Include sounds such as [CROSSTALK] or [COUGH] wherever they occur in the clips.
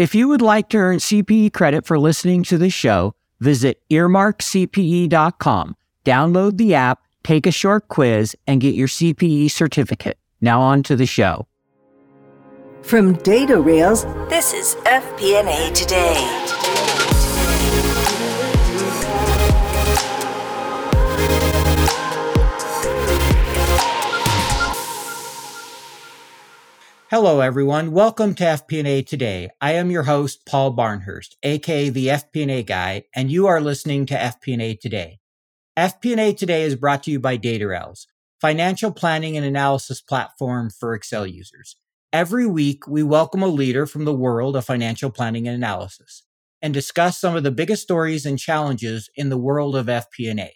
If you would like to earn CPE credit for listening to the show, visit earmarkcpe.com, download the app, take a short quiz, and get your CPE certificate. Now on to the show. From Data Rails, this is FP&A Today. Hello, everyone. Welcome to FP&A Today. I am your host, Paul Barnhurst, aka the FP&A Guy, and you are listening to FP&A Today. FP&A Today is brought to you by DataRails, financial planning and analysis platform for Excel users. Every week, we welcome a leader from the world of financial planning and analysis and discuss some of the biggest stories and challenges in the world of FP&A.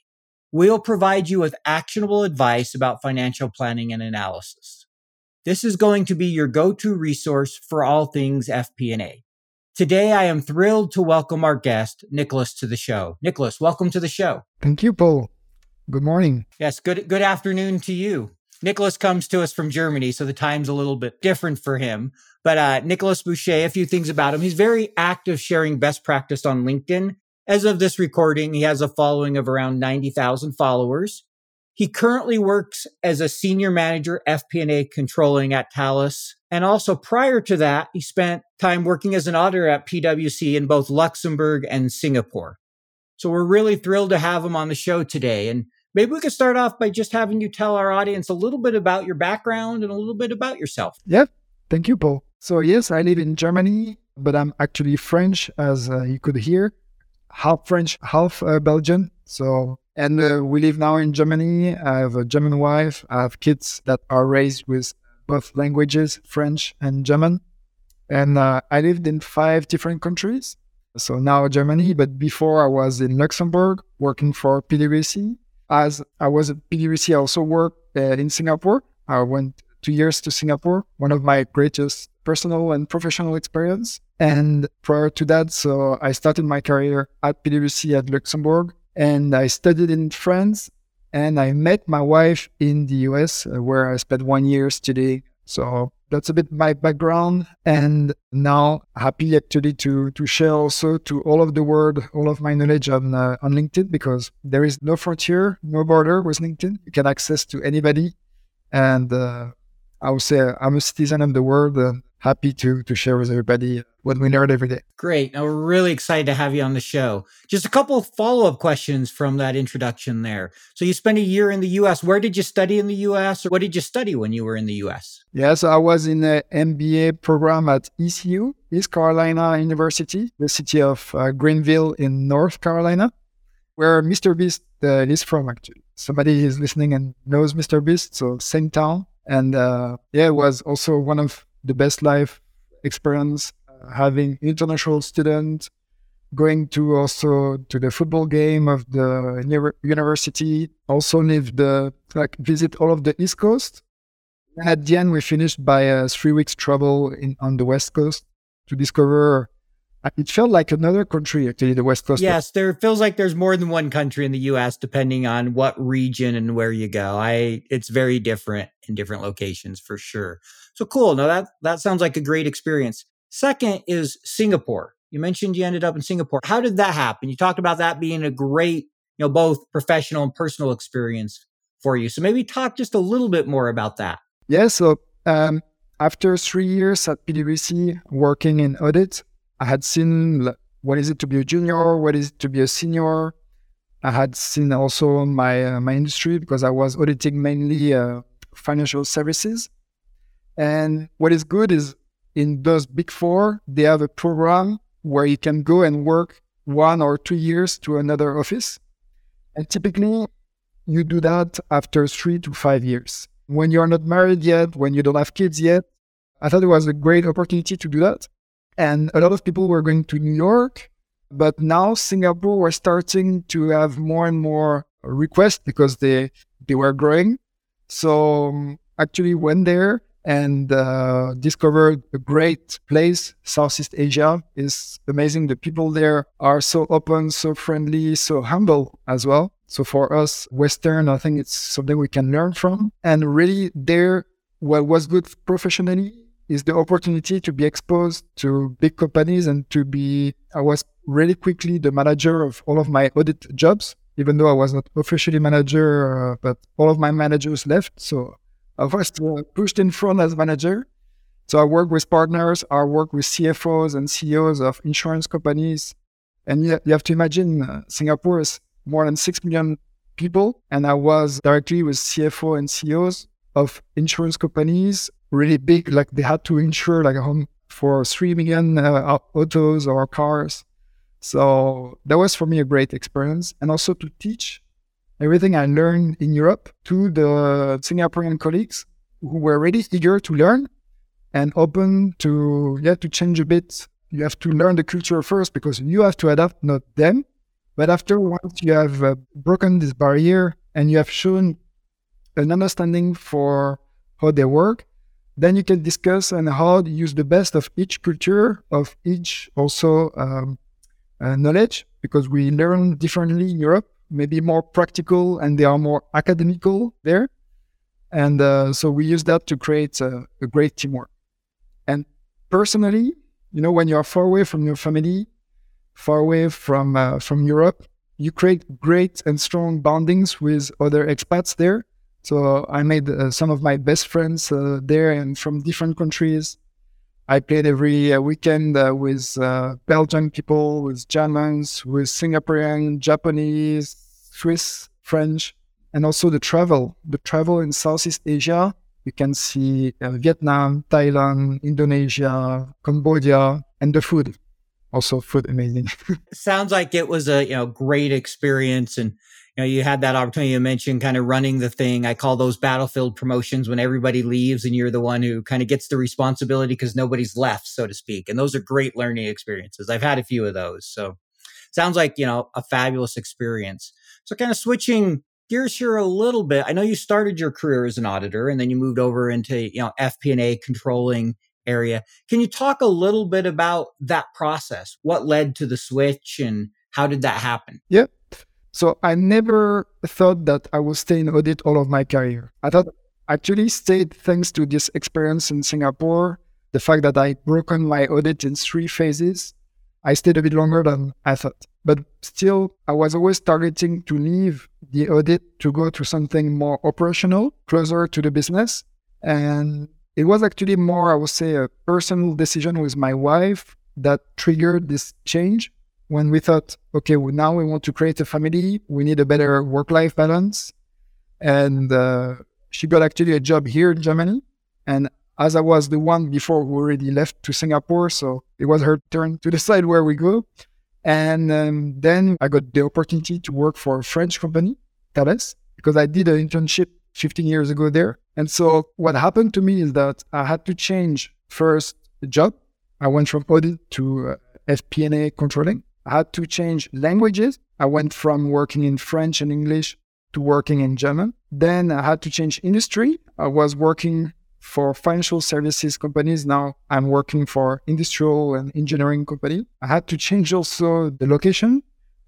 We'll provide you with actionable advice about financial planning and analysis. This is going to be your go-to resource for all things FP&A. Today, I am thrilled to welcome our guest, Nicolas, to the show. Nicolas, welcome to the show. Thank you, Paul. Good morning. Yes, good good afternoon to you. Nicolas comes to us from Germany, so the time's a little bit different for him. But uh, Nicolas Boucher, a few things about him. He's very active sharing best practice on LinkedIn. As of this recording, he has a following of around 90,000 followers. He currently works as a senior manager FP&A controlling at Thales. And also prior to that, he spent time working as an auditor at PwC in both Luxembourg and Singapore. So we're really thrilled to have him on the show today. And maybe we could start off by just having you tell our audience a little bit about your background and a little bit about yourself. Yeah, thank you, Paul. So yes, I live in Germany, but I'm actually French, as uh, you could hear, half French, half uh, Belgian. So and uh, we live now in Germany. I have a German wife. I have kids that are raised with both languages, French and German. And uh, I lived in five different countries. So now Germany, but before I was in Luxembourg working for PwC. As I was at PwC, I also worked uh, in Singapore. I went two years to Singapore, one of my greatest personal and professional experience. And prior to that, so I started my career at PwC at Luxembourg and I studied in France and I met my wife in the US uh, where I spent one year studying. So that's a bit my background and now happy actually to to share also to all of the world all of my knowledge on uh, on LinkedIn because there is no frontier, no border with LinkedIn. You can access to anybody and uh, I would say I'm a citizen of the world and happy to to share with everybody what we learn every day. Great. Now we're really excited to have you on the show. Just a couple of follow-up questions from that introduction there. So you spent a year in the US. Where did you study in the US or what did you study when you were in the US? Yes, I was in an MBA program at ECU, East Carolina University, the city of uh, Greenville in North Carolina, where Mr. Beast uh, is from actually. Somebody is listening and knows Mr. Beast, so same town. And uh, yeah, it was also one of the best life experience having international students going to also to the football game of the university also live the like visit all of the east coast. And at the end we finished by a three weeks travel in on the west coast to discover uh, it felt like another country actually the west coast yes there feels like there's more than one country in the us depending on what region and where you go i it's very different in different locations for sure so cool now that that sounds like a great experience Second is Singapore. You mentioned you ended up in Singapore. How did that happen? You talked about that being a great, you know, both professional and personal experience for you. So maybe talk just a little bit more about that. Yeah. So um, after three years at PwC working in audit, I had seen what is it to be a junior, what is it to be a senior. I had seen also my uh, my industry because I was auditing mainly uh, financial services. And what is good is in those big four, they have a program where you can go and work one or two years to another office. And typically, you do that after three to five years. When you're not married yet, when you don't have kids yet, I thought it was a great opportunity to do that. And a lot of people were going to New York, but now Singapore was starting to have more and more requests because they they were growing. So um, actually went there and uh, discovered a great place. Southeast Asia is amazing. The people there are so open, so friendly, so humble as well. So for us, Western, I think it's something we can learn from. And really, there, what was good professionally is the opportunity to be exposed to big companies and to be, I was really quickly the manager of all of my audit jobs, even though I was not officially manager, uh, but all of my managers left. So I was uh, pushed in front as manager. So I work with partners, I work with CFOs and CEOs of insurance companies. And you, have to imagine uh, Singapore is more than 6 million people. And I was directly with CFO and CEOs of insurance companies, really big, like they had to insure like a home for 3 million uh, autos or cars. So that was for me a great experience. And also to teach everything I learned in Europe to the Singaporean colleagues who were really eager to learn and open to, yeah, to change a bit. You have to learn the culture first because you have to adapt, not them. But after once you have uh, broken this barrier and you have shown an understanding for how they work, then you can discuss on how to use the best of each culture, of each also um, uh, knowledge, because we learn differently in Europe, maybe more practical and they are more academical there. And uh, so we use that to create a, a great teamwork. And personally, you know, when you are far away from your family, far away from uh, from Europe, you create great and strong bondings with other expats there. So I made uh, some of my best friends uh, there and from different countries. I played every uh, weekend uh, with uh, Belgian people, with Germans, with Singaporean, Japanese, Swiss, French, and also the travel. The travel in Southeast Asia you can see Vietnam, Thailand, Indonesia, Cambodia, and the food. Also, food amazing. [LAUGHS] Sounds like it was a you know great experience, and you know you had that opportunity to mention kind of running the thing. I call those battlefield promotions when everybody leaves and you're the one who kind of gets the responsibility because nobody's left, so to speak. And those are great learning experiences. I've had a few of those, so sounds like you know a fabulous experience. So kind of switching gears here a little bit. I know you started your career as an auditor and then you moved over into, you know, FP&A controlling area. Can you talk a little bit about that process? What led to the switch and how did that happen? Yeah. So I never thought that I would stay in audit all of my career. I thought actually stayed thanks to this experience in Singapore, the fact that I broken my audit in three phases. I stayed a bit longer than I thought. But still, I was always targeting to leave the audit to go to something more operational, closer to the business. And it was actually more, I would say, a personal decision with my wife that triggered this change when we thought, okay, well, now we want to create a family. We need a better work life balance. And uh, she got actually a job here in Germany. And as I was the one before who already left to Singapore, so it was her turn to [LAUGHS] decide where we go. And um, then I got the opportunity to work for a French company, Thales, because I did an internship 15 years ago there. And so what happened to me is that I had to change first job. I went from audit to uh, FP&A controlling. I had to change languages. I went from working in French and English to working in German. Then I had to change industry. I was working for financial services companies. Now I'm working for industrial and engineering company. I had to change also the location.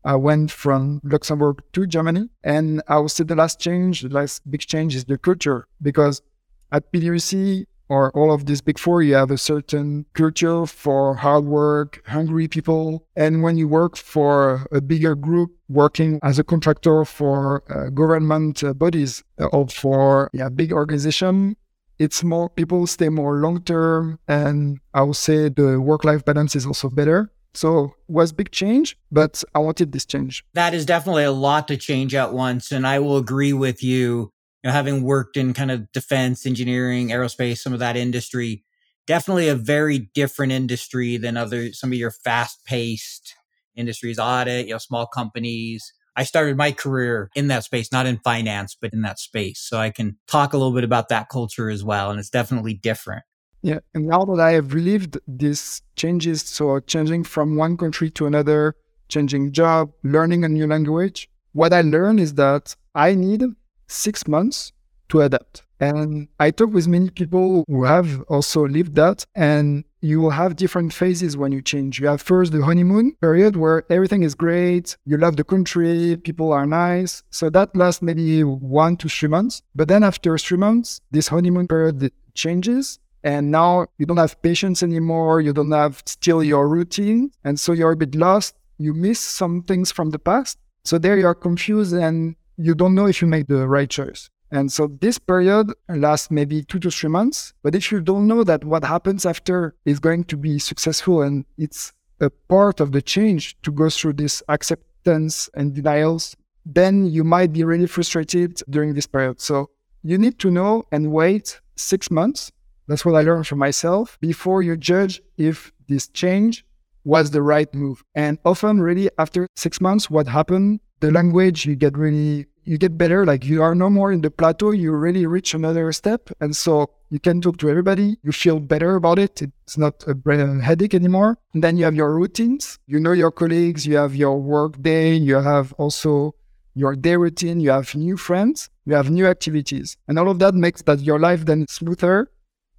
I went from Luxembourg to Germany. And I would say the last change, the last big change is the culture because at PwC or all of these big four, you have a certain culture for hard work, hungry people. And when you work for a bigger group, working as a contractor for uh, government uh, bodies uh, or for yeah, big organization, it's more people stay more long term and i would say the work life balance is also better. So was big change but i wanted this change. That is definitely a lot to change at once and i will agree with you know having worked in kind of defense engineering aerospace some of that industry definitely a very different industry than other some of your fast paced industries audit you know small companies I started my career in that space, not in finance, but in that space. So I can talk a little bit about that culture as well. And it's definitely different. Yeah. And now that I have relived these changes, so changing from one country to another, changing job, learning a new language, what I learned is that I need six months to adapt. And I talk with many people who have also lived that, and you will have different phases when you change. You have first the honeymoon period where everything is great, you love the country, people are nice. So that lasts maybe one to three months. But then after three months, this honeymoon period changes And now you don't have patience anymore. You don't have still your routine. And so you're a bit lost. You miss some things from the past. So there you are confused and you don't know if you make the right choice. And so this period lasts maybe two to three months. But if you don't know that what happens after is going to be successful and it's a part of the change to go through this acceptance and denials, then you might be really frustrated during this period. So you need to know and wait six months. That's what I learned from myself before you judge if this change was the right move. And often, really, after six months, what happened, the language, you get really, you get better. Like you are no more in the plateau, you really reach another step. And so you can talk to everybody. You feel better about it. It's not a brain headache anymore. And then you have your routines. You know your colleagues. You have your work day. You have also your day routine, you have new friends, you have new activities. And all of that makes that your life then smoother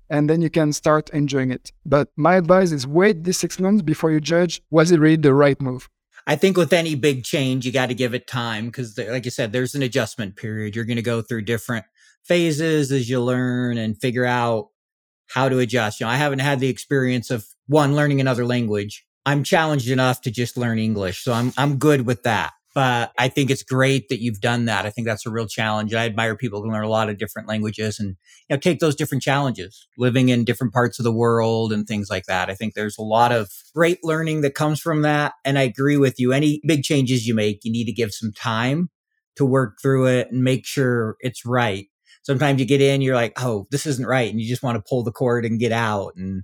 and then you can start enjoying it. But my advice is wait these six months before you judge was it really the right move? I think with any big change, you got to give it time because, like you said, there's an adjustment period. You're going to go through different phases as you learn and figure out how to adjust. You know, I haven't had the experience of one learning another language. I'm challenged enough to just learn English, so I'm I'm good with that. But I think it's great that you've done that. I think that's a real challenge. I admire people who learn a lot of different languages and you know take those different challenges, living in different parts of the world and things like that. I think there's a lot of great learning that comes from that. And I agree with you. Any big changes you make, you need to give some time to work through it and make sure it's right. Sometimes you get in, you're like, oh, this isn't right. And you just want to pull the cord and get out. And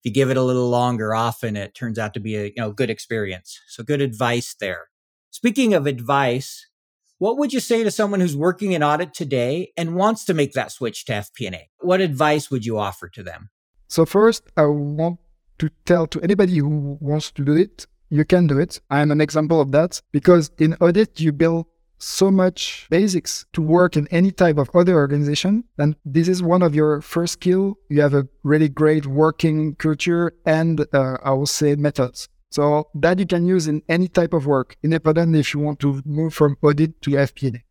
if you give it a little longer, often it turns out to be a you know good experience. So good advice there. Speaking of advice, what would you say to someone who's working in audit today and wants to make that switch to FP&A? What advice would you offer to them? So first, I want to tell to anybody who wants to do it, you can do it. I am an example of that because in audit, you build so much basics to work in any type of other organization. And this is one of your first skill. You have a really great working culture and uh, I will say methods. So that you can use in any type of work, independent if you want to move from audit to FP&A.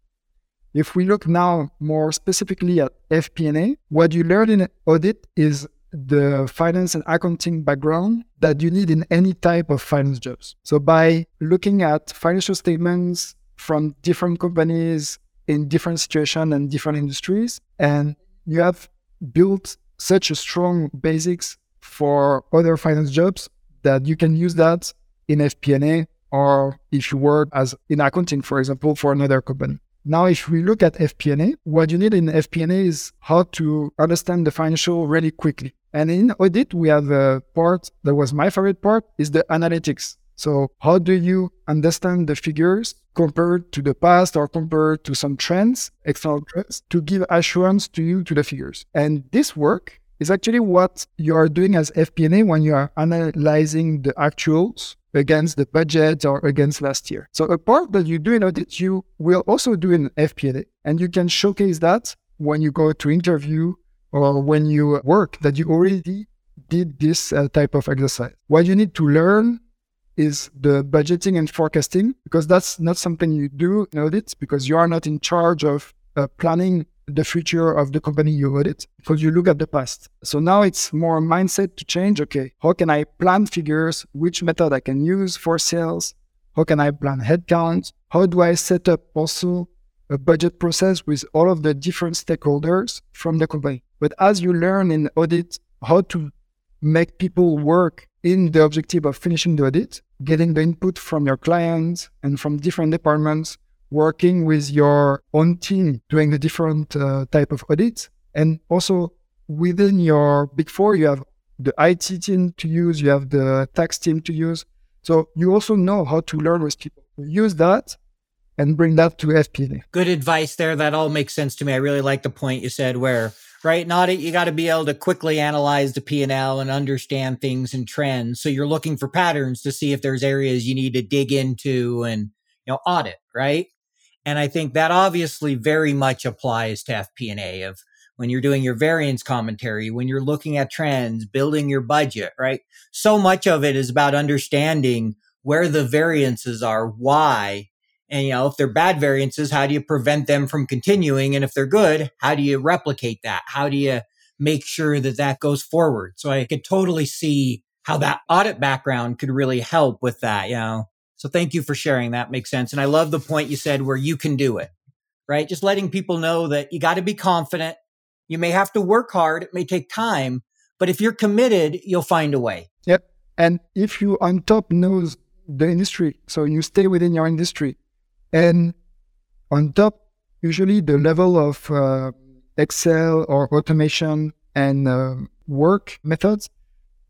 If we look now more specifically at FP&A, what you learn in audit is the finance and accounting background that you need in any type of finance jobs. So by looking at financial statements from different companies in different situations and different industries, and you have built such a strong basics for other finance jobs that you can use that in FP&A or if you work as in accounting, for example, for another company. Now, if we look at FP&A, what you need in FP&A is how to understand the financial really quickly. And in audit, we have a part that was my favorite part is the analytics. So how do you understand the figures compared to the past or compared to some trends, external trends, to give assurance to you to the figures? And this work is actually what you are doing as FP&A when you are analyzing the actuals against the budget or against last year. So a part that you do in audit, you will also do in FP&A, and you can showcase that when you go to interview or when you work that you already did this uh, type of exercise. What you need to learn is the budgeting and forecasting because that's not something you do in audit because you are not in charge of uh, planning the future of the company you audit because you look at the past. So now it's more mindset to change. Okay, how can I plan figures? Which method I can use for sales? How can I plan headcount? How do I set up also a budget process with all of the different stakeholders from the company? But as you learn in audit how to make people work in the objective of finishing the audit, getting the input from your clients and from different departments, working with your own team doing the different uh, type of audits and also within your big four you have the IT team to use you have the tax team to use so you also know how to learn with people use that and bring that to FP&A. Good advice there. That all makes sense to me. I really like the point you said where, right, not you got to be able to quickly analyze the P&L and understand things and trends. So you're looking for patterns to see if there's areas you need to dig into and, you know, audit, right? And I think that obviously very much applies to FP&A of when you're doing your variance commentary, when you're looking at trends, building your budget, right? So much of it is about understanding where the variances are, why, and you know, if they're bad variances, how do you prevent them from continuing? And if they're good, how do you replicate that? How do you make sure that that goes forward. So I could totally see how that audit background could really help with that, you know. So thank you for sharing. That makes sense. And I love the point you said where you can do it, right? Just letting people know that you got to be confident. You may have to work hard. It may take time, but if you're committed, you'll find a way. Yep. And if you on top knows the industry, so you stay within your industry, and on top, usually the level of uh, Excel or automation and uh, work methods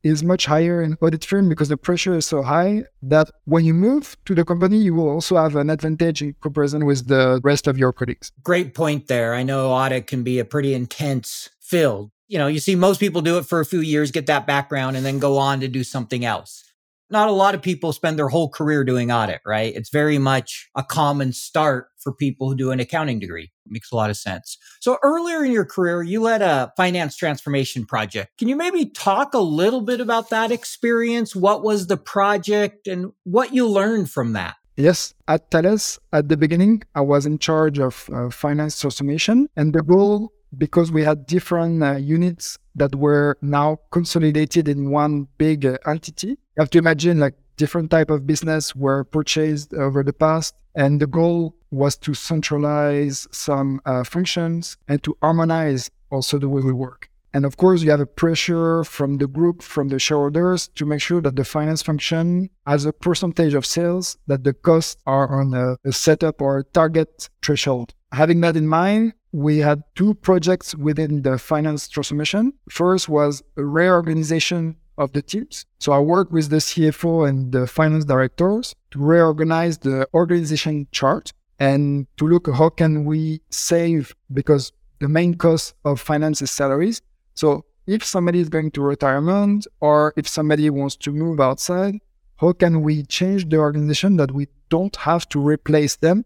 is much higher in audit firm because the pressure is so high that when you move to the company, you will also have an advantage in comparison with the rest of your colleagues. Great point there. I know audit can be a pretty intense field. You know, you see most people do it for a few years, get that background, and then go on to do something else not a lot of people spend their whole career doing audit, right? It's very much a common start for people who do an accounting degree. It makes a lot of sense. So earlier in your career, you led a finance transformation project. Can you maybe talk a little bit about that experience? What was the project and what you learned from that? Yes, at Thales, at the beginning, I was in charge of uh, finance transformation, and the goal because we had different uh, units that were now consolidated in one big uh, entity. You have to imagine like different type of business were purchased over the past and the goal was to centralize some uh, functions and to harmonize also the way we work. And of course, you have a pressure from the group, from the shareholders to make sure that the finance function has a percentage of sales, that the costs are on a, a setup or a target threshold. Having that in mind, we had two projects within the finance transformation. First was a reorganization of the teams. So I work with the CFO and the finance directors to reorganize the organization chart and to look how can we save because the main cost of finance is salaries. So if somebody is going to retirement or if somebody wants to move outside, how can we change the organization that we don't have to replace them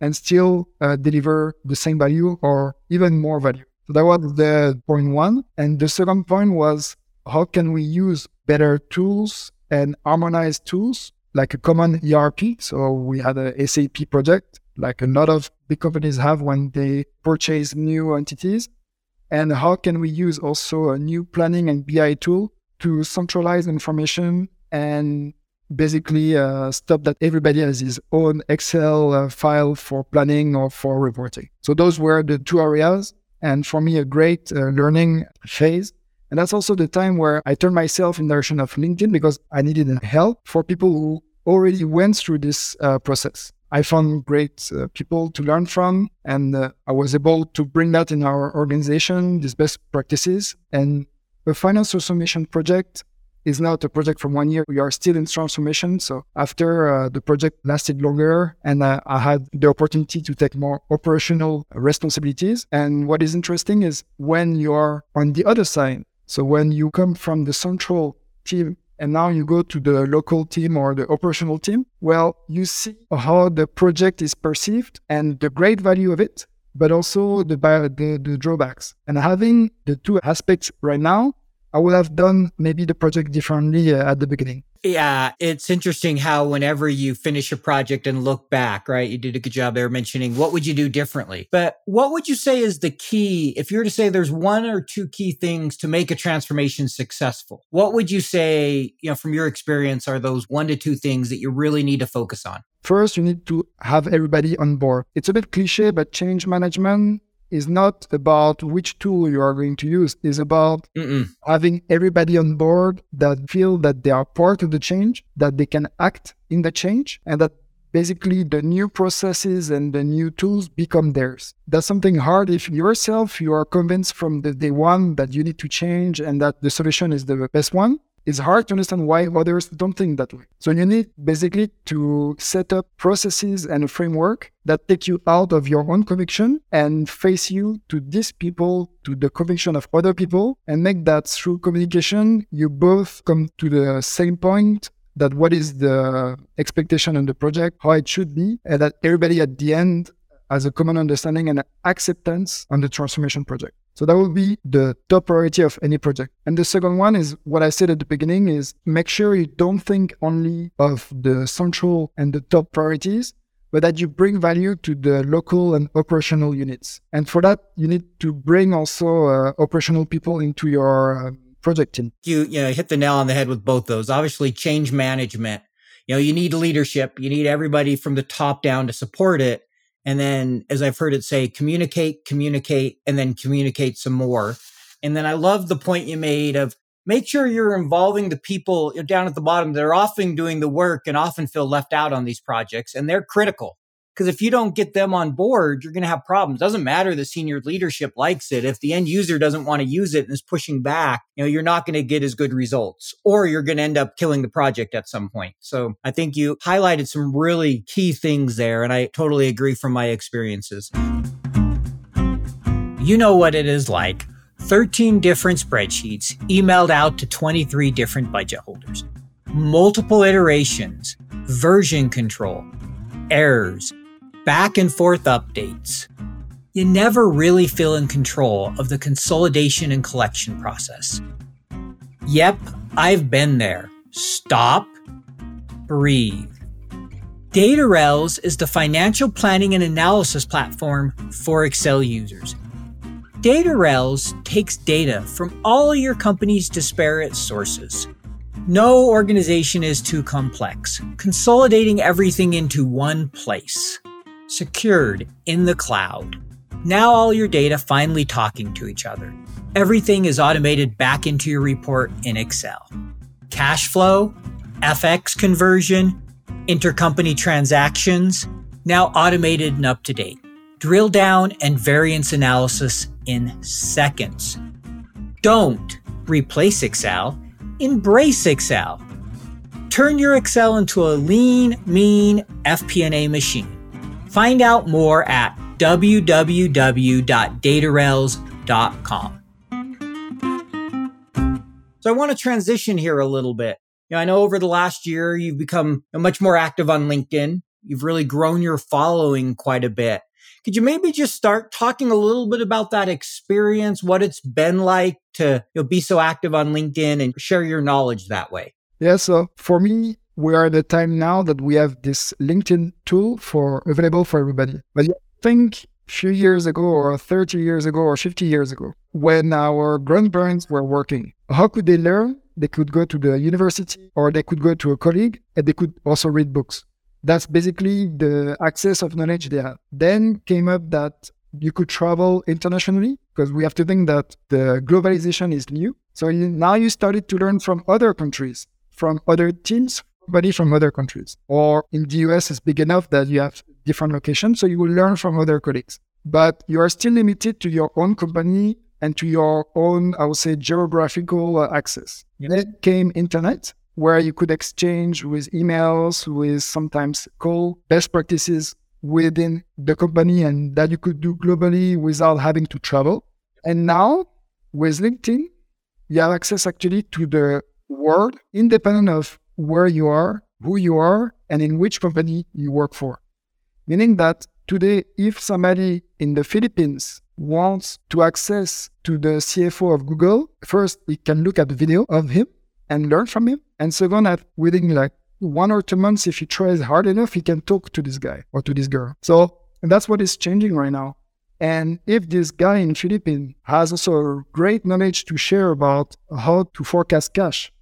and still uh, deliver the same value or even more value. So that was the point one. And the second point was how can we use better tools and harmonized tools like a common ERP? So we had a SAP project like a lot of big companies have when they purchase new entities. And how can we use also a new planning and BI tool to centralize information and basically uh, stop that everybody has his own Excel uh, file for planning or for reporting. So those were the two areas. And for me, a great uh, learning phase. And that's also the time where I turned myself in the direction of LinkedIn because I needed help for people who already went through this uh, process. I found great uh, people to learn from, and uh, I was able to bring that in our organization, these best practices. And a finance transformation project is not a project from one year. We are still in transformation. So after uh, the project lasted longer and uh, I had the opportunity to take more operational responsibilities. And what is interesting is when you are on the other side. So when you come from the central team and now you go to the local team or the operational team, well, you see how the project is perceived and the great value of it, but also the, the, the drawbacks. And having the two aspects right now I would have done maybe the project differently uh, at the beginning. Yeah, it's interesting how whenever you finish a project and look back, right, you did a good job there mentioning what would you do differently. But what would you say is the key? If you were to say there's one or two key things to make a transformation successful, what would you say, you know, from your experience, are those one to two things that you really need to focus on? First, you need to have everybody on board. It's a bit cliche, but change management is not about which tool you are going to use. It's about Mm-mm. having everybody on board that feel that they are part of the change, that they can act in the change, and that basically the new processes and the new tools become theirs. That's something hard if yourself you are convinced from the day one that you need to change and that the solution is the best one it's hard to understand why others don't think that way. So you need basically to set up processes and a framework that take you out of your own conviction and face you to these people, to the conviction of other people, and make that through communication, you both come to the same point that what is the expectation on the project, how it should be, and that everybody at the end has a common understanding and acceptance on the transformation project. So that will be the top priority of any project. And the second one is what I said at the beginning is make sure you don't think only of the central and the top priorities, but that you bring value to the local and operational units. And for that, you need to bring also uh, operational people into your uh, project team. You, you know, hit the nail on the head with both those. Obviously, change management. You know, you need leadership. You need everybody from the top down to support it. And then, as I've heard it say, communicate, communicate, and then communicate some more. And then I love the point you made of make sure you're involving the people down at the bottom that are often doing the work and often feel left out on these projects. And they're critical. Because if you don't get them on board, you're going to have problems. Doesn't matter the senior leadership likes it. If the end user doesn't want to use it and is pushing back, you know, you're not going to get as good results or you're going to end up killing the project at some point. So I think you highlighted some really key things there. And I totally agree from my experiences. You know what it is like 13 different spreadsheets emailed out to 23 different budget holders, multiple iterations, version control, errors, back and forth updates. You never really feel in control of the consolidation and collection process. Yep, I've been there. Stop, breathe. DataRails is the financial planning and analysis platform for Excel users DataRails takes data from all your company's disparate sources. No organization is too complex, consolidating everything into one place, secured in the cloud. Now all your data finally talking to each other. Everything is automated back into your report in Excel. Cash flow, FX conversion, intercompany transactions, now automated and up to date. Drill down and variance analysis in seconds. Don't replace Excel, embrace Excel. Turn your Excel into a lean, mean FP&A machine. Find out more at www.datarails.com. So I want to transition here a little bit. You know, I know over the last year you've become much more active on LinkedIn. You've really grown your following quite a bit. Could you maybe just start talking a little bit about that experience, what it's been like to you know, be so active on LinkedIn and share your knowledge that way? Yeah, so for me, we are at a time now that we have this LinkedIn tool for available for everybody. But I think a few years ago or 30 years ago or 50 years ago, when our grandparents were working, how could they learn? They could go to the university or they could go to a colleague and they could also read books. That's basically the access of knowledge they have. Then came up that you could travel internationally because we have to think that the globalization is new. So now you started to learn from other countries, from other teams, everybody from other countries. Or in the US, it's big enough that you have different locations, so you will learn from other colleagues. But you are still limited to your own company and to your own, I would say, geographical uh, access. Yep. Then came internet, where you could exchange with emails, with sometimes call best practices within the company and that you could do globally without having to travel. And now with LinkedIn, you have access actually to the world independent of where you are, who you are, and in which company you work for. Meaning that today, if somebody in the Philippines wants to access to the CFO of Google, first he can look at the video of him and learn from him. And second, that within like one or two months, if he tries hard enough, he can talk to this guy or to this girl. So that's what is changing right now. And if this guy in Philippines has also great knowledge to share about how to forecast cash,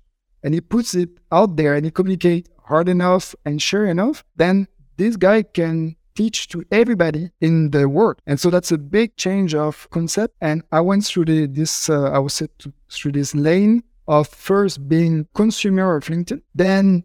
and he puts it out there and he communicates hard enough and sure enough, then this guy can teach to everybody in the world. And so that's a big change of concept. And I went through the, this, uh, I was through this lane of first being consumer of LinkedIn, then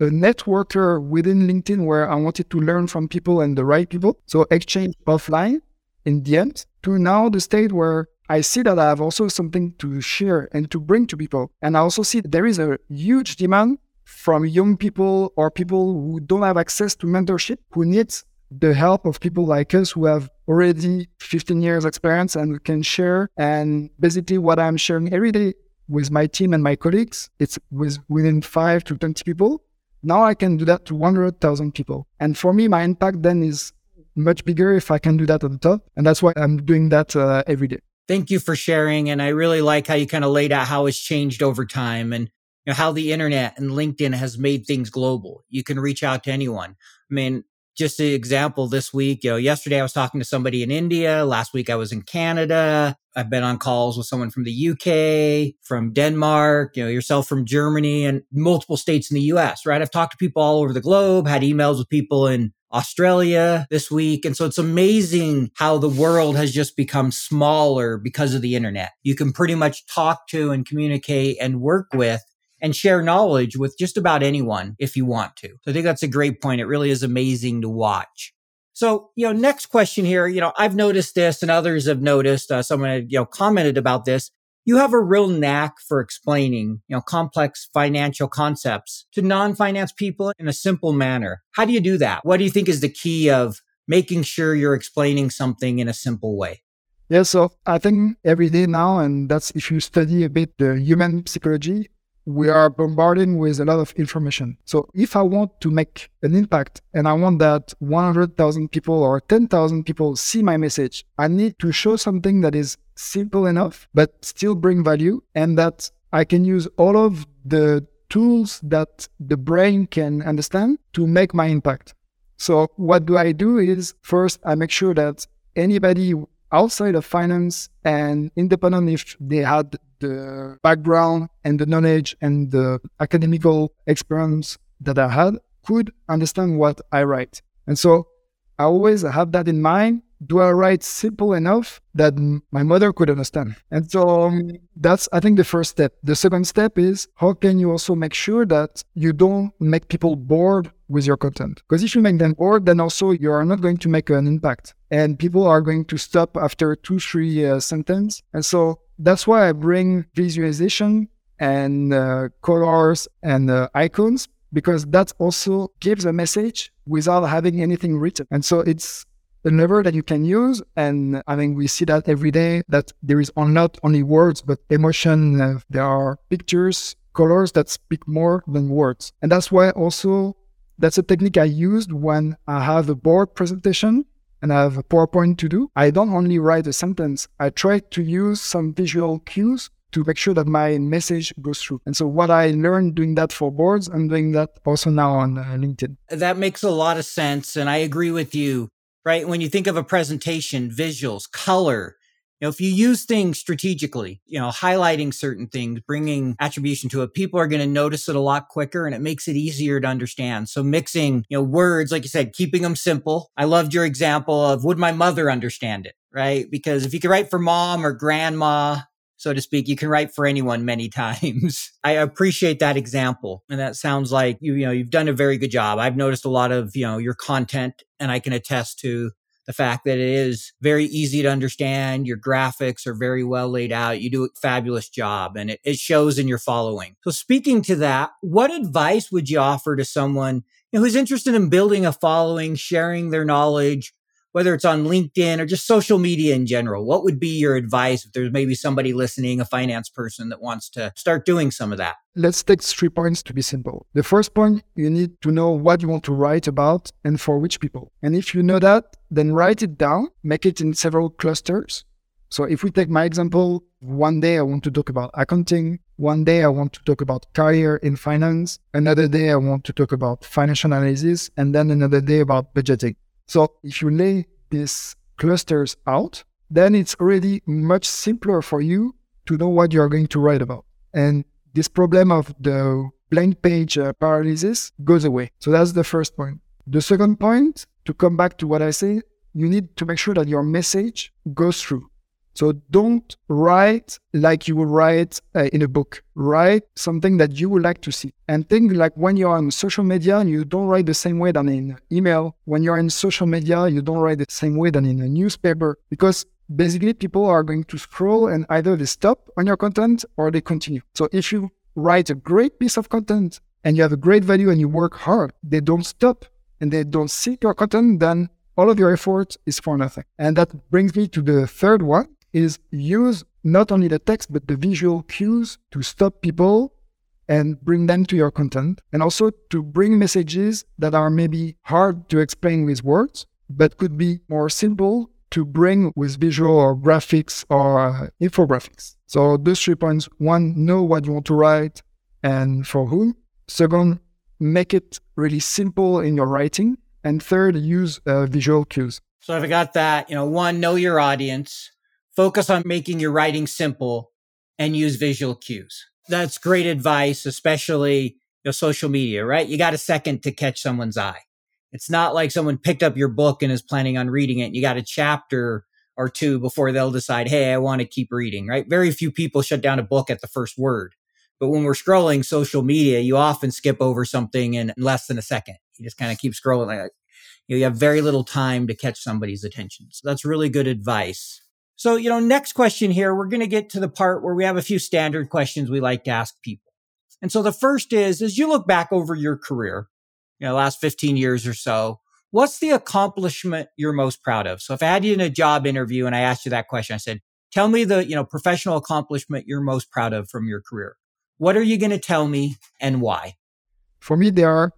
a networker within LinkedIn where I wanted to learn from people and the right people. So exchange offline in the end to now the state where I see that I have also something to share and to bring to people. And I also see there is a huge demand from young people or people who don't have access to mentorship, who need the help of people like us who have already 15 years experience and can share. And basically what I'm sharing every day with my team and my colleagues, it's with within five to 20 people. Now I can do that to 100,000 people. And for me, my impact then is much bigger if I can do that on top. And that's why I'm doing that uh, every day. Thank you for sharing. And I really like how you kind of laid out how it's changed over time and you know, how the internet and LinkedIn has made things global. You can reach out to anyone. I mean, just an example this week, you know, yesterday I was talking to somebody in India. Last week I was in Canada. I've been on calls with someone from the UK, from Denmark, you know, yourself from Germany and multiple states in the US, right? I've talked to people all over the globe, had emails with people in Australia this week. And so it's amazing how the world has just become smaller because of the internet. You can pretty much talk to and communicate and work with and share knowledge with just about anyone if you want to. So I think that's a great point. It really is amazing to watch. So, you know, next question here, you know, I've noticed this and others have noticed, uh, someone had, you know, commented about this. You have a real knack for explaining, you know, complex financial concepts to non-finance people in a simple manner. How do you do that? What do you think is the key of making sure you're explaining something in a simple way? Yeah, so I think every day now, and that's if you study a bit the human psychology, we are bombarding with a lot of information. So if I want to make an impact and I want that 100,000 people or 10,000 people see my message, I need to show something that is simple enough, but still bring value and that I can use all of the tools that the brain can understand to make my impact. So what do I do is first I make sure that anybody outside of finance and independent if they had the background and the knowledge and the academical experience that I had could understand what I write. And so I always have that in mind. Do I write simple enough that my mother could understand? And so um, that's, I think, the first step. The second step is how can you also make sure that you don't make people bored with your content? Because if you make them bored, then also you are not going to make an impact. And people are going to stop after two, three uh, sentences. And so that's why I bring visualization and uh, colors and uh, icons because that also gives a message without having anything written. And so it's a lever that you can use. And I mean, we see that every day that there is not only words, but emotion. Uh, there are pictures, colors that speak more than words. And that's why also that's a technique I used when I have a board presentation and I have a PowerPoint to do, I don't only write a sentence, I try to use some visual cues to make sure that my message goes through. And so, what I learned doing that for boards, I'm doing that also now on uh, LinkedIn. That makes a lot of sense. And I agree with you, right? When you think of a presentation, visuals, color, you know, if you use things strategically, you know, highlighting certain things, bringing attribution to it, people are going to notice it a lot quicker and it makes it easier to understand. So mixing, you know, words, like you said, keeping them simple. I loved your example of would my mother understand it? Right. Because if you could write for mom or grandma, so to speak, you can write for anyone many [LAUGHS] times. I appreciate that example. And that sounds like you, you know, you've done a very good job. I've noticed a lot of, you know, your content and I can attest to the fact that it is very easy to understand. Your graphics are very well laid out. You do a fabulous job and it, it shows in your following. So speaking to that, what advice would you offer to someone who's interested in building a following, sharing their knowledge, whether it's on LinkedIn or just social media in general, what would be your advice if there's maybe somebody listening, a finance person that wants to start doing some of that? Let's take three points to be simple. The first point, you need to know what you want to write about and for which people. And if you know that, then write it down, make it in several clusters. So if we take my example, one day I want to talk about accounting, one day I want to talk about career in finance, another day I want to talk about financial analysis, and then another day about budgeting. So if you lay these clusters out, then it's already much simpler for you to know what you're going to write about. And this problem of the blank page uh, paralysis goes away. So that's the first point. The second point, to come back to what I say, you need to make sure that your message goes through. So don't write like you would write uh, in a book. Write something that you would like to see. And think like when you're on social media, you don't write the same way than in email. When you're in social media, you don't write the same way than in a newspaper because basically people are going to scroll and either they stop on your content or they continue. So if you write a great piece of content and you have a great value and you work hard, they don't stop and they don't see your content, then all of your effort is for nothing. And that brings me to the third one, is use not only the text, but the visual cues to stop people and bring them to your content. And also to bring messages that are maybe hard to explain with words, but could be more simple to bring with visual or graphics or uh, infographics. So those three points. One, know what you want to write and for whom. Second, make it really simple in your writing And third, use uh, visual cues. So if I got that, you know, one, know your audience, focus on making your writing simple and use visual cues. That's great advice, especially your social media, right? You got a second to catch someone's eye. It's not like someone picked up your book and is planning on reading it. You got a chapter or two before they'll decide, Hey, I want to keep reading, right? Very few people shut down a book at the first word. But when we're scrolling social media, you often skip over something in less than a second. You just kind of keep scrolling. Like, you, you have very little time to catch somebody's attention. So that's really good advice. So, you know, next question here, we're going to get to the part where we have a few standard questions we like to ask people. And so the first is, as you look back over your career, you know, last 15 years or so, what's the accomplishment you're most proud of? So if I had you in a job interview and I asked you that question, I said, tell me the, you know, professional accomplishment you're most proud of from your career. What are you going to tell me and why? For me, there are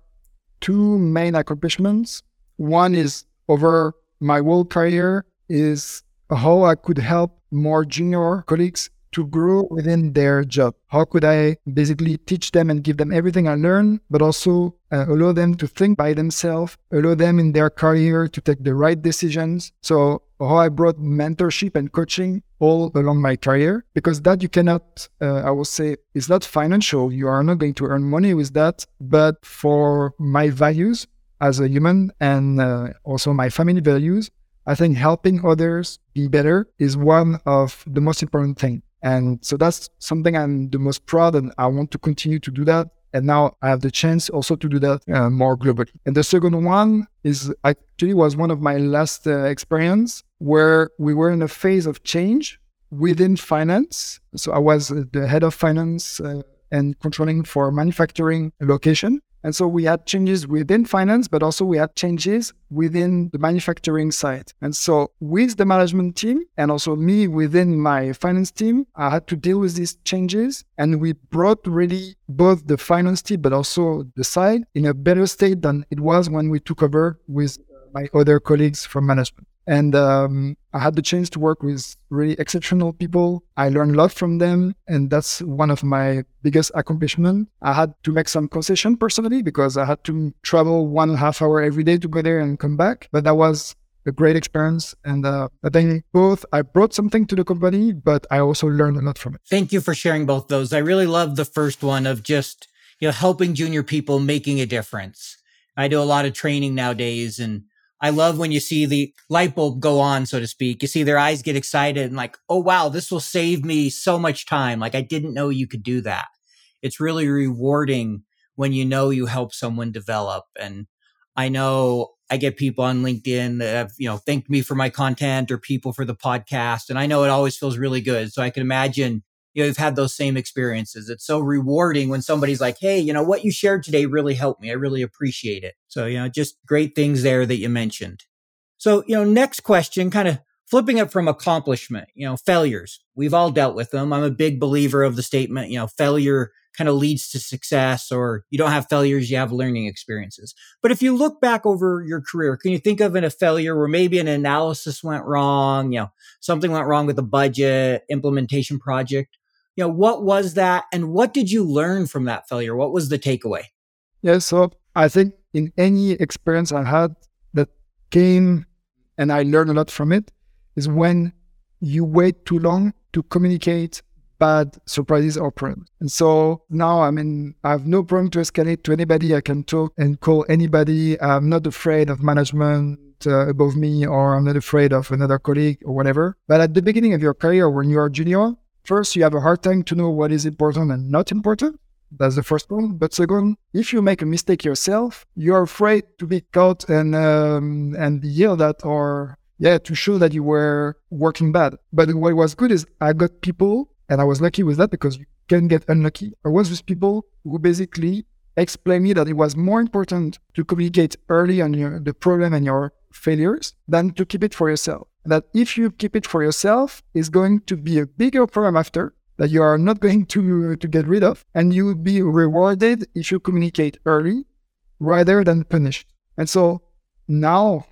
two main accomplishments. One is over my whole career is how I could help more junior colleagues to grow within their job? How could I basically teach them and give them everything I learned, but also uh, allow them to think by themselves, allow them in their career to take the right decisions? So, how I brought mentorship and coaching all along my career, because that you cannot, uh, I will say, is not financial. You are not going to earn money with that. But for my values as a human and uh, also my family values, I think helping others be better is one of the most important things. And so that's something I'm the most proud and I want to continue to do that. And now I have the chance also to do that uh, more globally. And the second one is actually was one of my last uh, experience where we were in a phase of change within finance. So I was the head of finance uh, and controlling for manufacturing location. And so we had changes within finance, but also we had changes within the manufacturing side. And so with the management team and also me within my finance team, I had to deal with these changes. And we brought really both the finance team, but also the side in a better state than it was when we took over with my other colleagues from management. And um, I had the chance to work with really exceptional people. I learned a lot from them. And that's one of my biggest accomplishments. I had to make some concession personally because I had to travel one and a half hour every day to go there and come back. But that was a great experience. And uh, I think both I brought something to the company, but I also learned a lot from it. Thank you for sharing both those. I really love the first one of just, you know, helping junior people making a difference. I do a lot of training nowadays and I love when you see the light bulb go on, so to speak. You see their eyes get excited and like, oh, wow, this will save me so much time. Like, I didn't know you could do that. It's really rewarding when you know you help someone develop. And I know I get people on LinkedIn that have, you know, thanked me for my content or people for the podcast. And I know it always feels really good. So I can imagine you know, you've had those same experiences. It's so rewarding when somebody's like, Hey, you know, what you shared today really helped me. I really appreciate it. So, you know, just great things there that you mentioned. So, you know, next question, kind of flipping it from accomplishment, you know, failures. We've all dealt with them. I'm a big believer of the statement, you know, failure kind of leads to success or you don't have failures, you have learning experiences. But if you look back over your career, can you think of in a failure where maybe an analysis went wrong, you know, something went wrong with the budget, implementation project? You know, what was that and what did you learn from that failure? What was the takeaway? Yeah, so I think in any experience I had that came and I learned a lot from it is when you wait too long to communicate bad surprises or problems. And so now I mean I have no problem to escalate to anybody. I can talk and call anybody. I'm not afraid of management uh, above me or I'm not afraid of another colleague or whatever. But at the beginning of your career when you are junior, First, you have a hard time to know what is important and not important. That's the first one. But second, if you make a mistake yourself, you're afraid to be caught and um, and be yelled at or yeah, to show that you were working bad. But what was good is I got people, and I was lucky with that because you can get unlucky. I was with people who basically explained me that it was more important to communicate early on your, the problem and your failures than to keep it for yourself that if you keep it for yourself, is going to be a bigger problem after that you are not going to, uh, to get rid of. And you will be rewarded if you communicate early rather than punished. And so now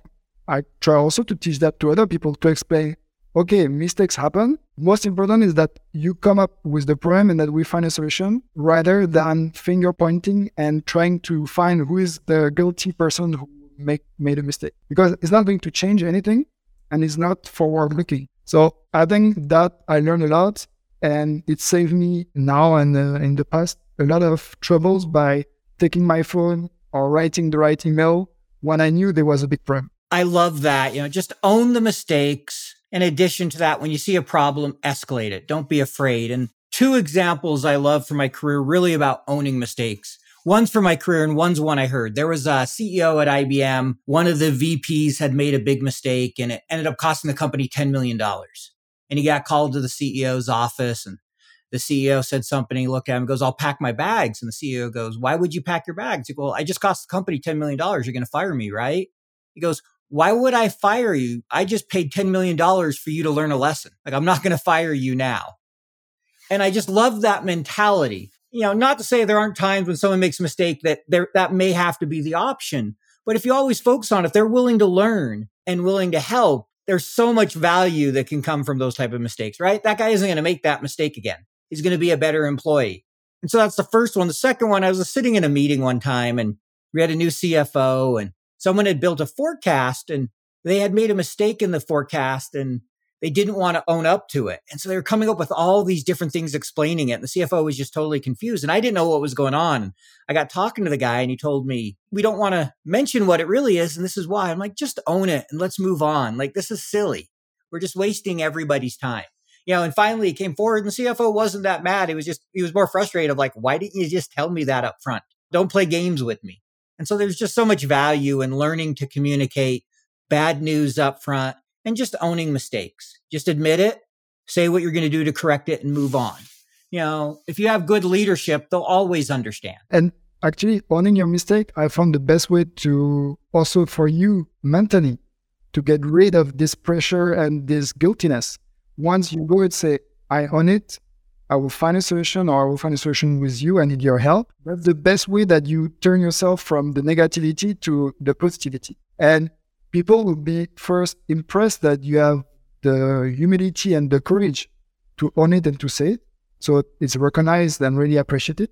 I try also to teach that to other people to explain, okay, mistakes happen. Most important is that you come up with the problem and that we find a solution rather than finger pointing and trying to find who is the guilty person who make made a mistake because it's not going to change anything and it's not forward looking. So I think that I learned a lot and it saved me now and uh, in the past a lot of troubles by taking my phone or writing the right email when I knew there was a big problem. I love that. You know, just own the mistakes. In addition to that, when you see a problem, escalate it. Don't be afraid. And two examples I love from my career really about owning mistakes. One's for my career and one's one I heard. There was a CEO at IBM. One of the VPs had made a big mistake and it ended up costing the company $10 million. And he got called to the CEO's office and the CEO said something. He looked at him and goes, I'll pack my bags. And the CEO goes, Why would you pack your bags? He goes, Well, I just cost the company $10 million. You're going to fire me, right? He goes, Why would I fire you? I just paid $10 million for you to learn a lesson. Like, I'm not going to fire you now. And I just love that mentality. You know, not to say there aren't times when someone makes a mistake that there, that may have to be the option. But if you always focus on if they're willing to learn and willing to help, there's so much value that can come from those type of mistakes, right? That guy isn't going to make that mistake again he's going to be a better employee. And so that's the first one. The second one, I was sitting in a meeting one time and we had a new CFO and someone had built a forecast and they had made a mistake in the forecast and they didn't want to own up to it. And so they were coming up with all these different things explaining it. And the CFO was just totally confused. And I didn't know what was going on. I got talking to the guy and he told me, we don't want to mention what it really is. And this is why I'm like, just own it and let's move on. Like, this is silly. We're just wasting everybody's time you know, and finally he came forward and the CFO wasn't that mad. He was just, he was more frustrated of like, why didn't you just tell me that up front? Don't play games with me. And so there's just so much value in learning to communicate bad news up front and just owning mistakes. Just admit it, say what you're going to do to correct it and move on. You know, if you have good leadership, they'll always understand. And actually owning your mistake, I found the best way to also for you mentally to get rid of this pressure and this guiltiness once you go and say, I own it, I will find a solution or I will find a solution with you. I need your help. That's the best way that you turn yourself from the negativity to the positivity. And people will be first impressed that you have the humility and the courage to own it and to say it. So it's recognized and really appreciated.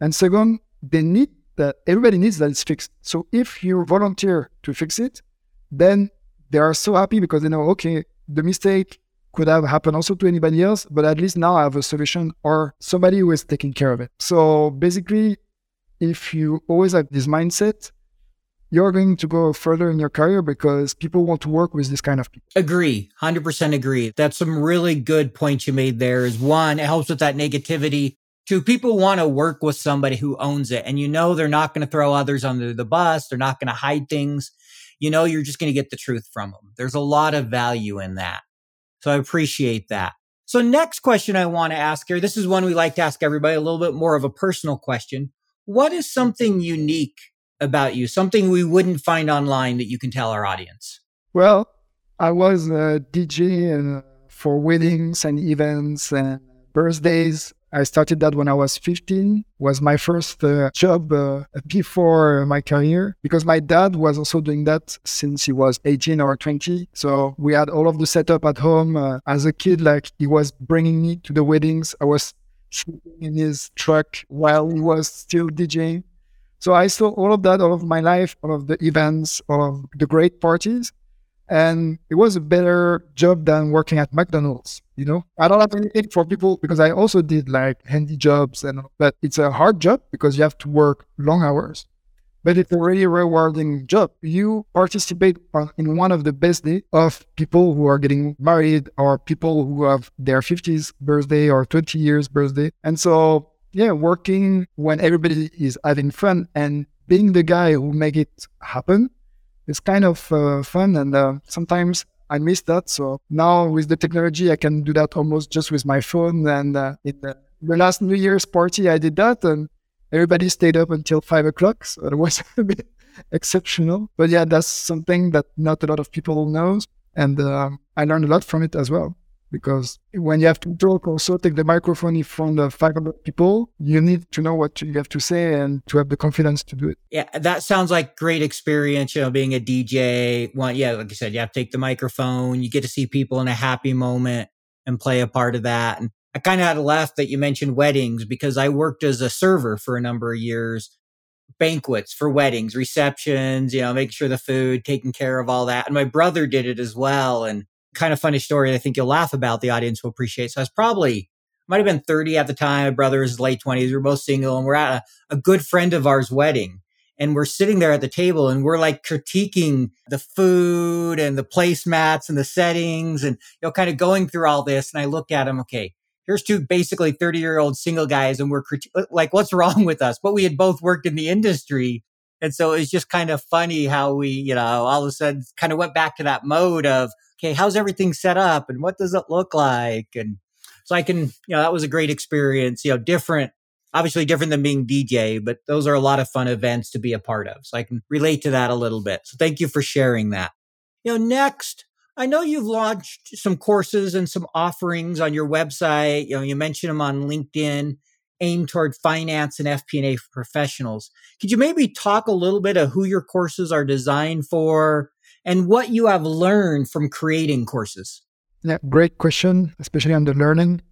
And second, they need that everybody needs that it's fixed. So if you volunteer to fix it, then they are so happy because they know, okay, the mistake could have happened also to anybody else, but at least now I have a solution or somebody who is taking care of it. So basically, if you always have this mindset, you're going to go further in your career because people want to work with this kind of people. Agree, 100% agree. That's some really good points you made there is one, it helps with that negativity. Two, people want to work with somebody who owns it and you know they're not going to throw others under the bus. They're not going to hide things. You know, you're just going to get the truth from them. There's a lot of value in that. So I appreciate that. So next question I want to ask here, this is one we like to ask everybody, a little bit more of a personal question. What is something unique about you, something we wouldn't find online that you can tell our audience? Well, I was a DJ for weddings and events and birthdays I started that when I was 15. Was my first uh, job uh, before my career because my dad was also doing that since he was 18 or 20. So we had all of the setup at home. Uh, as a kid, like he was bringing me to the weddings. I was sleeping in his truck while he was still DJing. So I saw all of that, all of my life, all of the events, all of the great parties. And it was a better job than working at McDonald's. You know, I don't have anything for people because I also did like handy jobs and but it's a hard job because you have to work long hours. But it's a really rewarding job. You participate in one of the best days of people who are getting married or people who have their 50th birthday or 20 years birthday. And so, yeah, working when everybody is having fun and being the guy who make it happen is kind of uh, fun and uh, sometimes I miss that. So now with the technology, I can do that almost just with my phone. And uh, in the, the, last New Year's party, I did that, and everybody stayed up until five o'clock. So it was [LAUGHS] a bit exceptional. But yeah, that's something that not a lot of people knows, and um, I learned a lot from it as well because when you have to talk also take the microphone in front of 500 people you need to know what you have to say and to have the confidence to do it yeah that sounds like great experience you know being a dj one yeah like i said you have to take the microphone you get to see people in a happy moment and play a part of that and i kind of had a laugh that you mentioned weddings because i worked as a server for a number of years banquets for weddings, receptions, you know, making sure the food, taking care of all that. And my brother did it as well. And kind of funny story. I think you'll laugh about. The audience will appreciate. So I was probably might have been 30 at the time. My brother late 20s. We're both single and we're at a, a good friend of ours wedding and we're sitting there at the table and we're like critiquing the food and the placemats and the settings and you know kind of going through all this and i look at him okay here's two basically 30 year old single guys and we're criti- like what's wrong with us but we had both worked in the industry and so it's just kind of funny how we you know all of a sudden kind of went back to that mode of okay how's everything set up and what does it look like and so i can you know that was a great experience you know different obviously different than being DJ, but those are a lot of fun events to be a part of. So I can relate to that a little bit. So thank you for sharing that. You know, next, I know you've launched some courses and some offerings on your website. You know, you mentioned them on LinkedIn aimed toward finance and FP&A professionals. Could you maybe talk a little bit of who your courses are designed for and what you have learned from creating courses? Yeah, great question, especially on the learning.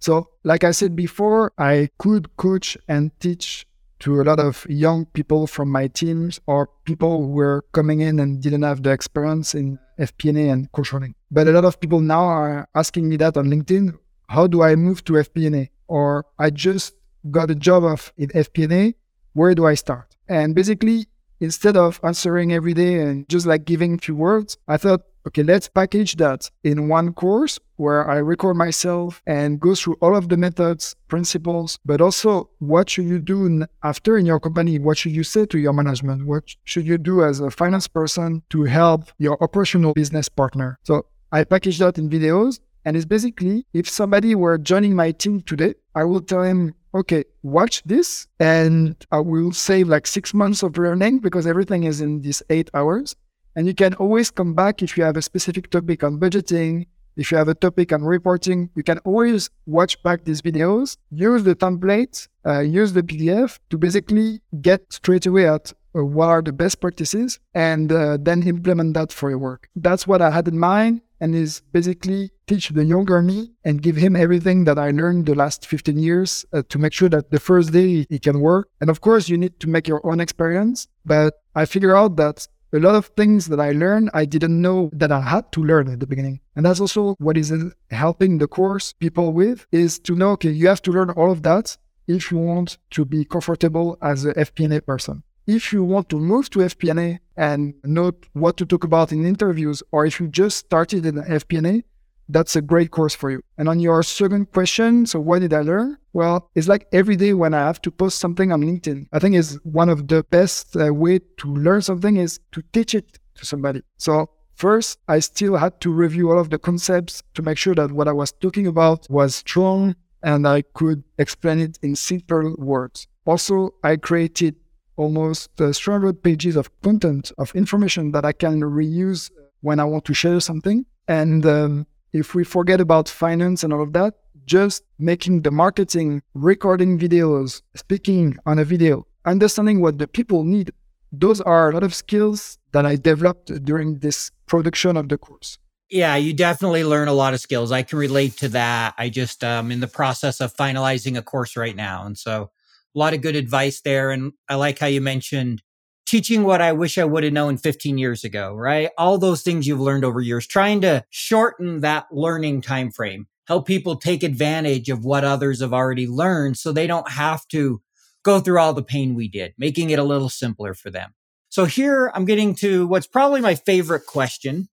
So, like I said before, I could coach and teach to a lot of young people from my teams or people who were coming in and didn't have the experience in FP&A and controlling. But a lot of people now are asking me that on LinkedIn. How do I move to FP&A? Or I just got a job of in FP&A. Where do I start? And basically, instead of answering every day and just like giving a few words, I thought okay, let's package that in one course where I record myself and go through all of the methods, principles, but also what should you do after in your company? What should you say to your management? What should you do as a finance person to help your operational business partner? So I package that in videos. And it's basically if somebody were joining my team today, I will tell him, okay, watch this and I will save like six months of learning because everything is in these eight hours. And you can always come back if you have a specific topic on budgeting, if you have a topic on reporting, you can always watch back these videos, use the template, uh, use the PDF to basically get straight away at uh, what are the best practices and uh, then implement that for your work. That's what I had in mind and is basically teach the younger me and give him everything that I learned the last 15 years uh, to make sure that the first day he can work. And of course, you need to make your own experience. But I figure out that a lot of things that I learned, I didn't know that I had to learn at the beginning. And that's also what is helping the course people with is to know, okay, you have to learn all of that if you want to be comfortable as a FP&A person. If you want to move to FP&A and know what to talk about in interviews, or if you just started in FP&A, that's a great course for you. And on your second question, so what did I learn? Well, it's like every day when I have to post something on LinkedIn. I think is one of the best uh, way to learn something is to teach it to somebody. So first, I still had to review all of the concepts to make sure that what I was talking about was strong and I could explain it in simple words. Also, I created almost uh, 300 pages of content of information that I can reuse when I want to share something. And um, if we forget about finance and all of that, just making the marketing, recording videos, speaking on a video, understanding what the people need, those are a lot of skills that I developed during this production of the course. Yeah, you definitely learn a lot of skills. I can relate to that. I just um in the process of finalizing a course right now. And so a lot of good advice there. And I like how you mentioned teaching what I wish I would have known 15 years ago, right? All those things you've learned over years, trying to shorten that learning time frame, help people take advantage of what others have already learned so they don't have to go through all the pain we did, making it a little simpler for them. So here I'm getting to what's probably my favorite question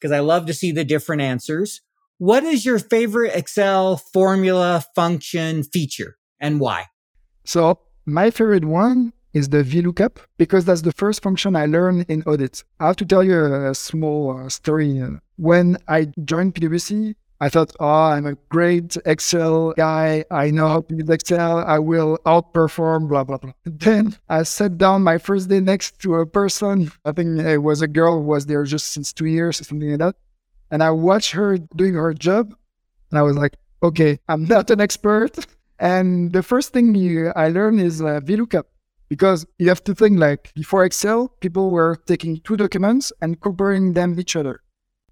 because I love to see the different answers. What is your favorite Excel formula, function, feature, and why? So my favorite one is the VLOOKUP because that's the first function I learned in audit. I have to tell you a, small uh, story. When I joined PwC, I thought, oh, I'm a great Excel guy. I know how to use Excel. I will outperform, blah, blah, blah. [LAUGHS] Then I sat down my first day next to a person. I think it was a girl who was there just since two years or something like that. And I watched her doing her job. And I was like, okay, I'm not an expert. [LAUGHS] And the first thing you, I learned is uh, VLOOKUP because you have to think like before Excel, people were taking two documents and comparing them each other.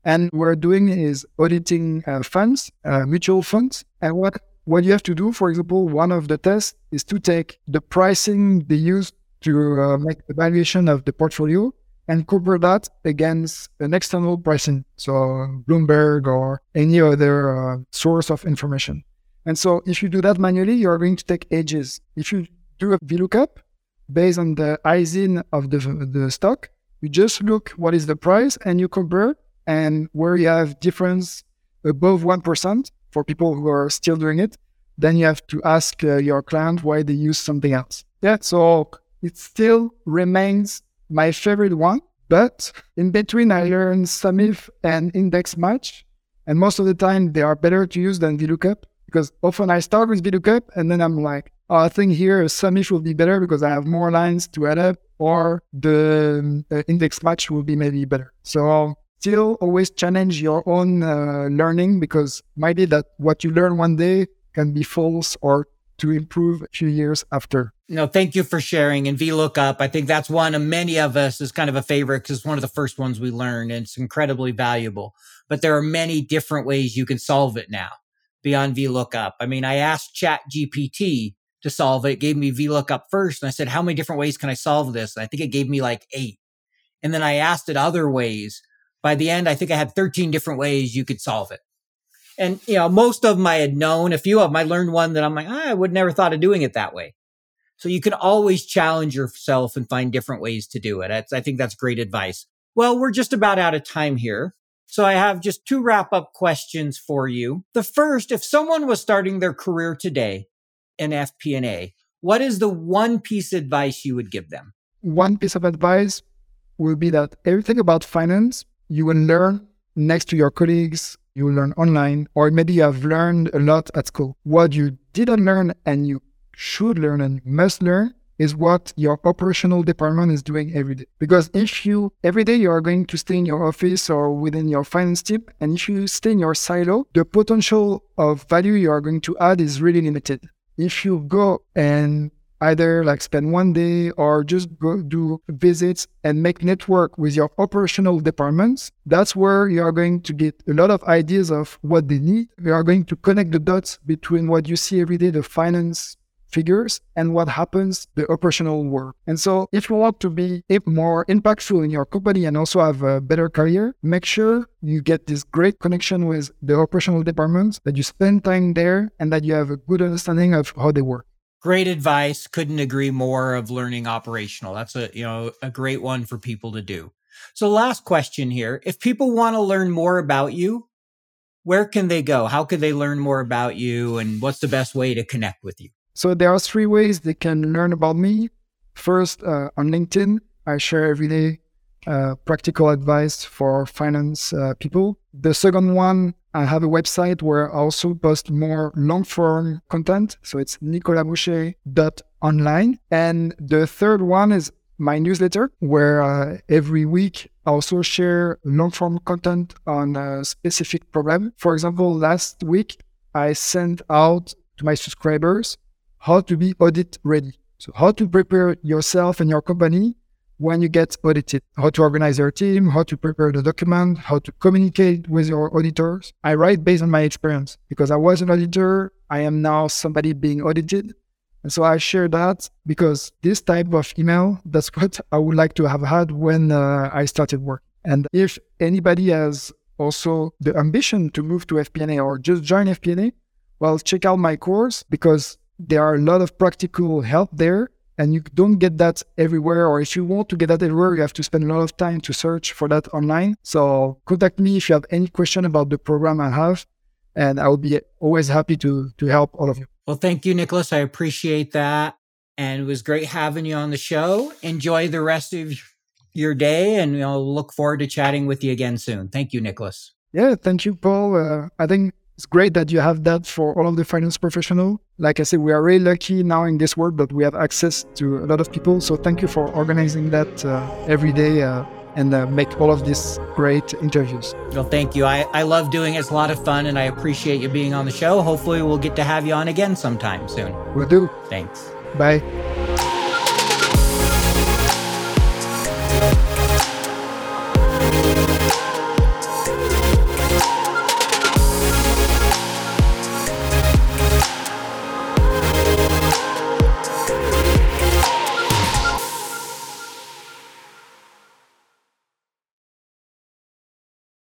And what we're doing is auditing uh, funds, uh, mutual funds. And what, what you have to do, for example, one of the tests is to take the pricing they use to uh, make the valuation of the portfolio and compare that against an external pricing, so Bloomberg or any other uh, source of information. And so if you do that manually, you're going to take ages. If you do a VLOOKUP based on the ISIN of the, the stock, you just look what is the price and you compare and where you have difference above 1% for people who are still doing it, then you have to ask uh, your client why they use something else. Yeah, so it still remains my favorite one. But in between, I learned SUMIF and index match. And most of the time, they are better to use than VLOOKUP because often I start with VLOOKUP and then I'm like, oh, I think here a SUMIF will be better because I have more lines to add up, or the uh, index match will be maybe better. So still always challenge your own uh, learning because maybe that what you learn one day can be false or to improve a few years after. No, thank you for sharing. And VLOOKUP, I think that's one of many of us is kind of a favorite because it's one of the first ones we learned and it's incredibly valuable. But there are many different ways you can solve it now beyond VLOOKUP. I mean, I asked Chat GPT to solve it. it gave me VLOOKUP first. And I said, how many different ways can I solve this? And I think it gave me like eight. And then I asked it other ways. By the end, I think I had 13 different ways you could solve it. And, you know, most of them I had known. A few of them I learned one that I'm like, ah, I would never thought of doing it that way. So you can always challenge yourself and find different ways to do it. I think that's great advice. Well, we're just about out of time here. So I have just two wrap up questions for you. The first, if someone was starting their career today in FP&A, what is the one piece of advice you would give them? One piece of advice will be that everything about finance you will learn next to your colleagues, you will learn online, or maybe you have learned a lot at school. What you didn't learn and you should learn and must learn is what your operational department is doing every day. Because if you, every day you are going to stay in your office or within your finance team, and if you stay in your silo, the potential of value you are going to add is really limited. If you go and either like spend one day or just go do visits and make network with your operational departments that's where you are going to get a lot of ideas of what they need you are going to connect the dots between what you see every day the finance figures and what happens the operational work and so if you want to be more impactful in your company and also have a better career make sure you get this great connection with the operational departments that you spend time there and that you have a good understanding of how they work Great advice. Couldn't agree more of learning operational. That's a, you know, a great one for people to do. So last question here. If people want to learn more about you, where can they go? How could they learn more about you and what's the best way to connect with you? So there are three ways they can learn about me. First, uh, on LinkedIn, I share every day uh, practical advice for finance uh, people. The second one, I have a website where I also post more long form content. So it's nicolasboucher.online. And the third one is my newsletter, where uh, every week I also share long form content on a specific problem. For example, last week I sent out to my subscribers how to be audit ready. So, how to prepare yourself and your company when you get audited, how to organize your team, how to prepare the document, how to communicate with your auditors. I write based on my experience because I was an auditor. I am now somebody being audited. And so I share that because this type of email, [LAUGHS] that's what I would like to have had when uh, I started work. And if anybody has also the ambition to move to FP&A or just join FP&A, well, check out my course because there are a lot of practical help there and you don't get that everywhere or if you want to get that everywhere you have to spend a lot of time to search for that online. So contact me if you have any question about the program i have and i will be always happy to to help all of you. Well thank you nicolas. I appreciate that. And it was great having you on the show. Enjoy the rest of your day and you know look forward to chatting with you again soon. Thank you nicolas. Yeah thank you paul. Uh, i think it's great that you have that for all of the finance professional. Like I said, we are really lucky now in this world that we have access to a lot of people. So thank you for organizing that uh, every day uh, and uh, make all of these great interviews. Well, thank you. I, I love doing it. It's a lot of fun and I appreciate you being on the show. Hopefully we'll get to have you on again sometime soon. We'll do. Thanks. Bye.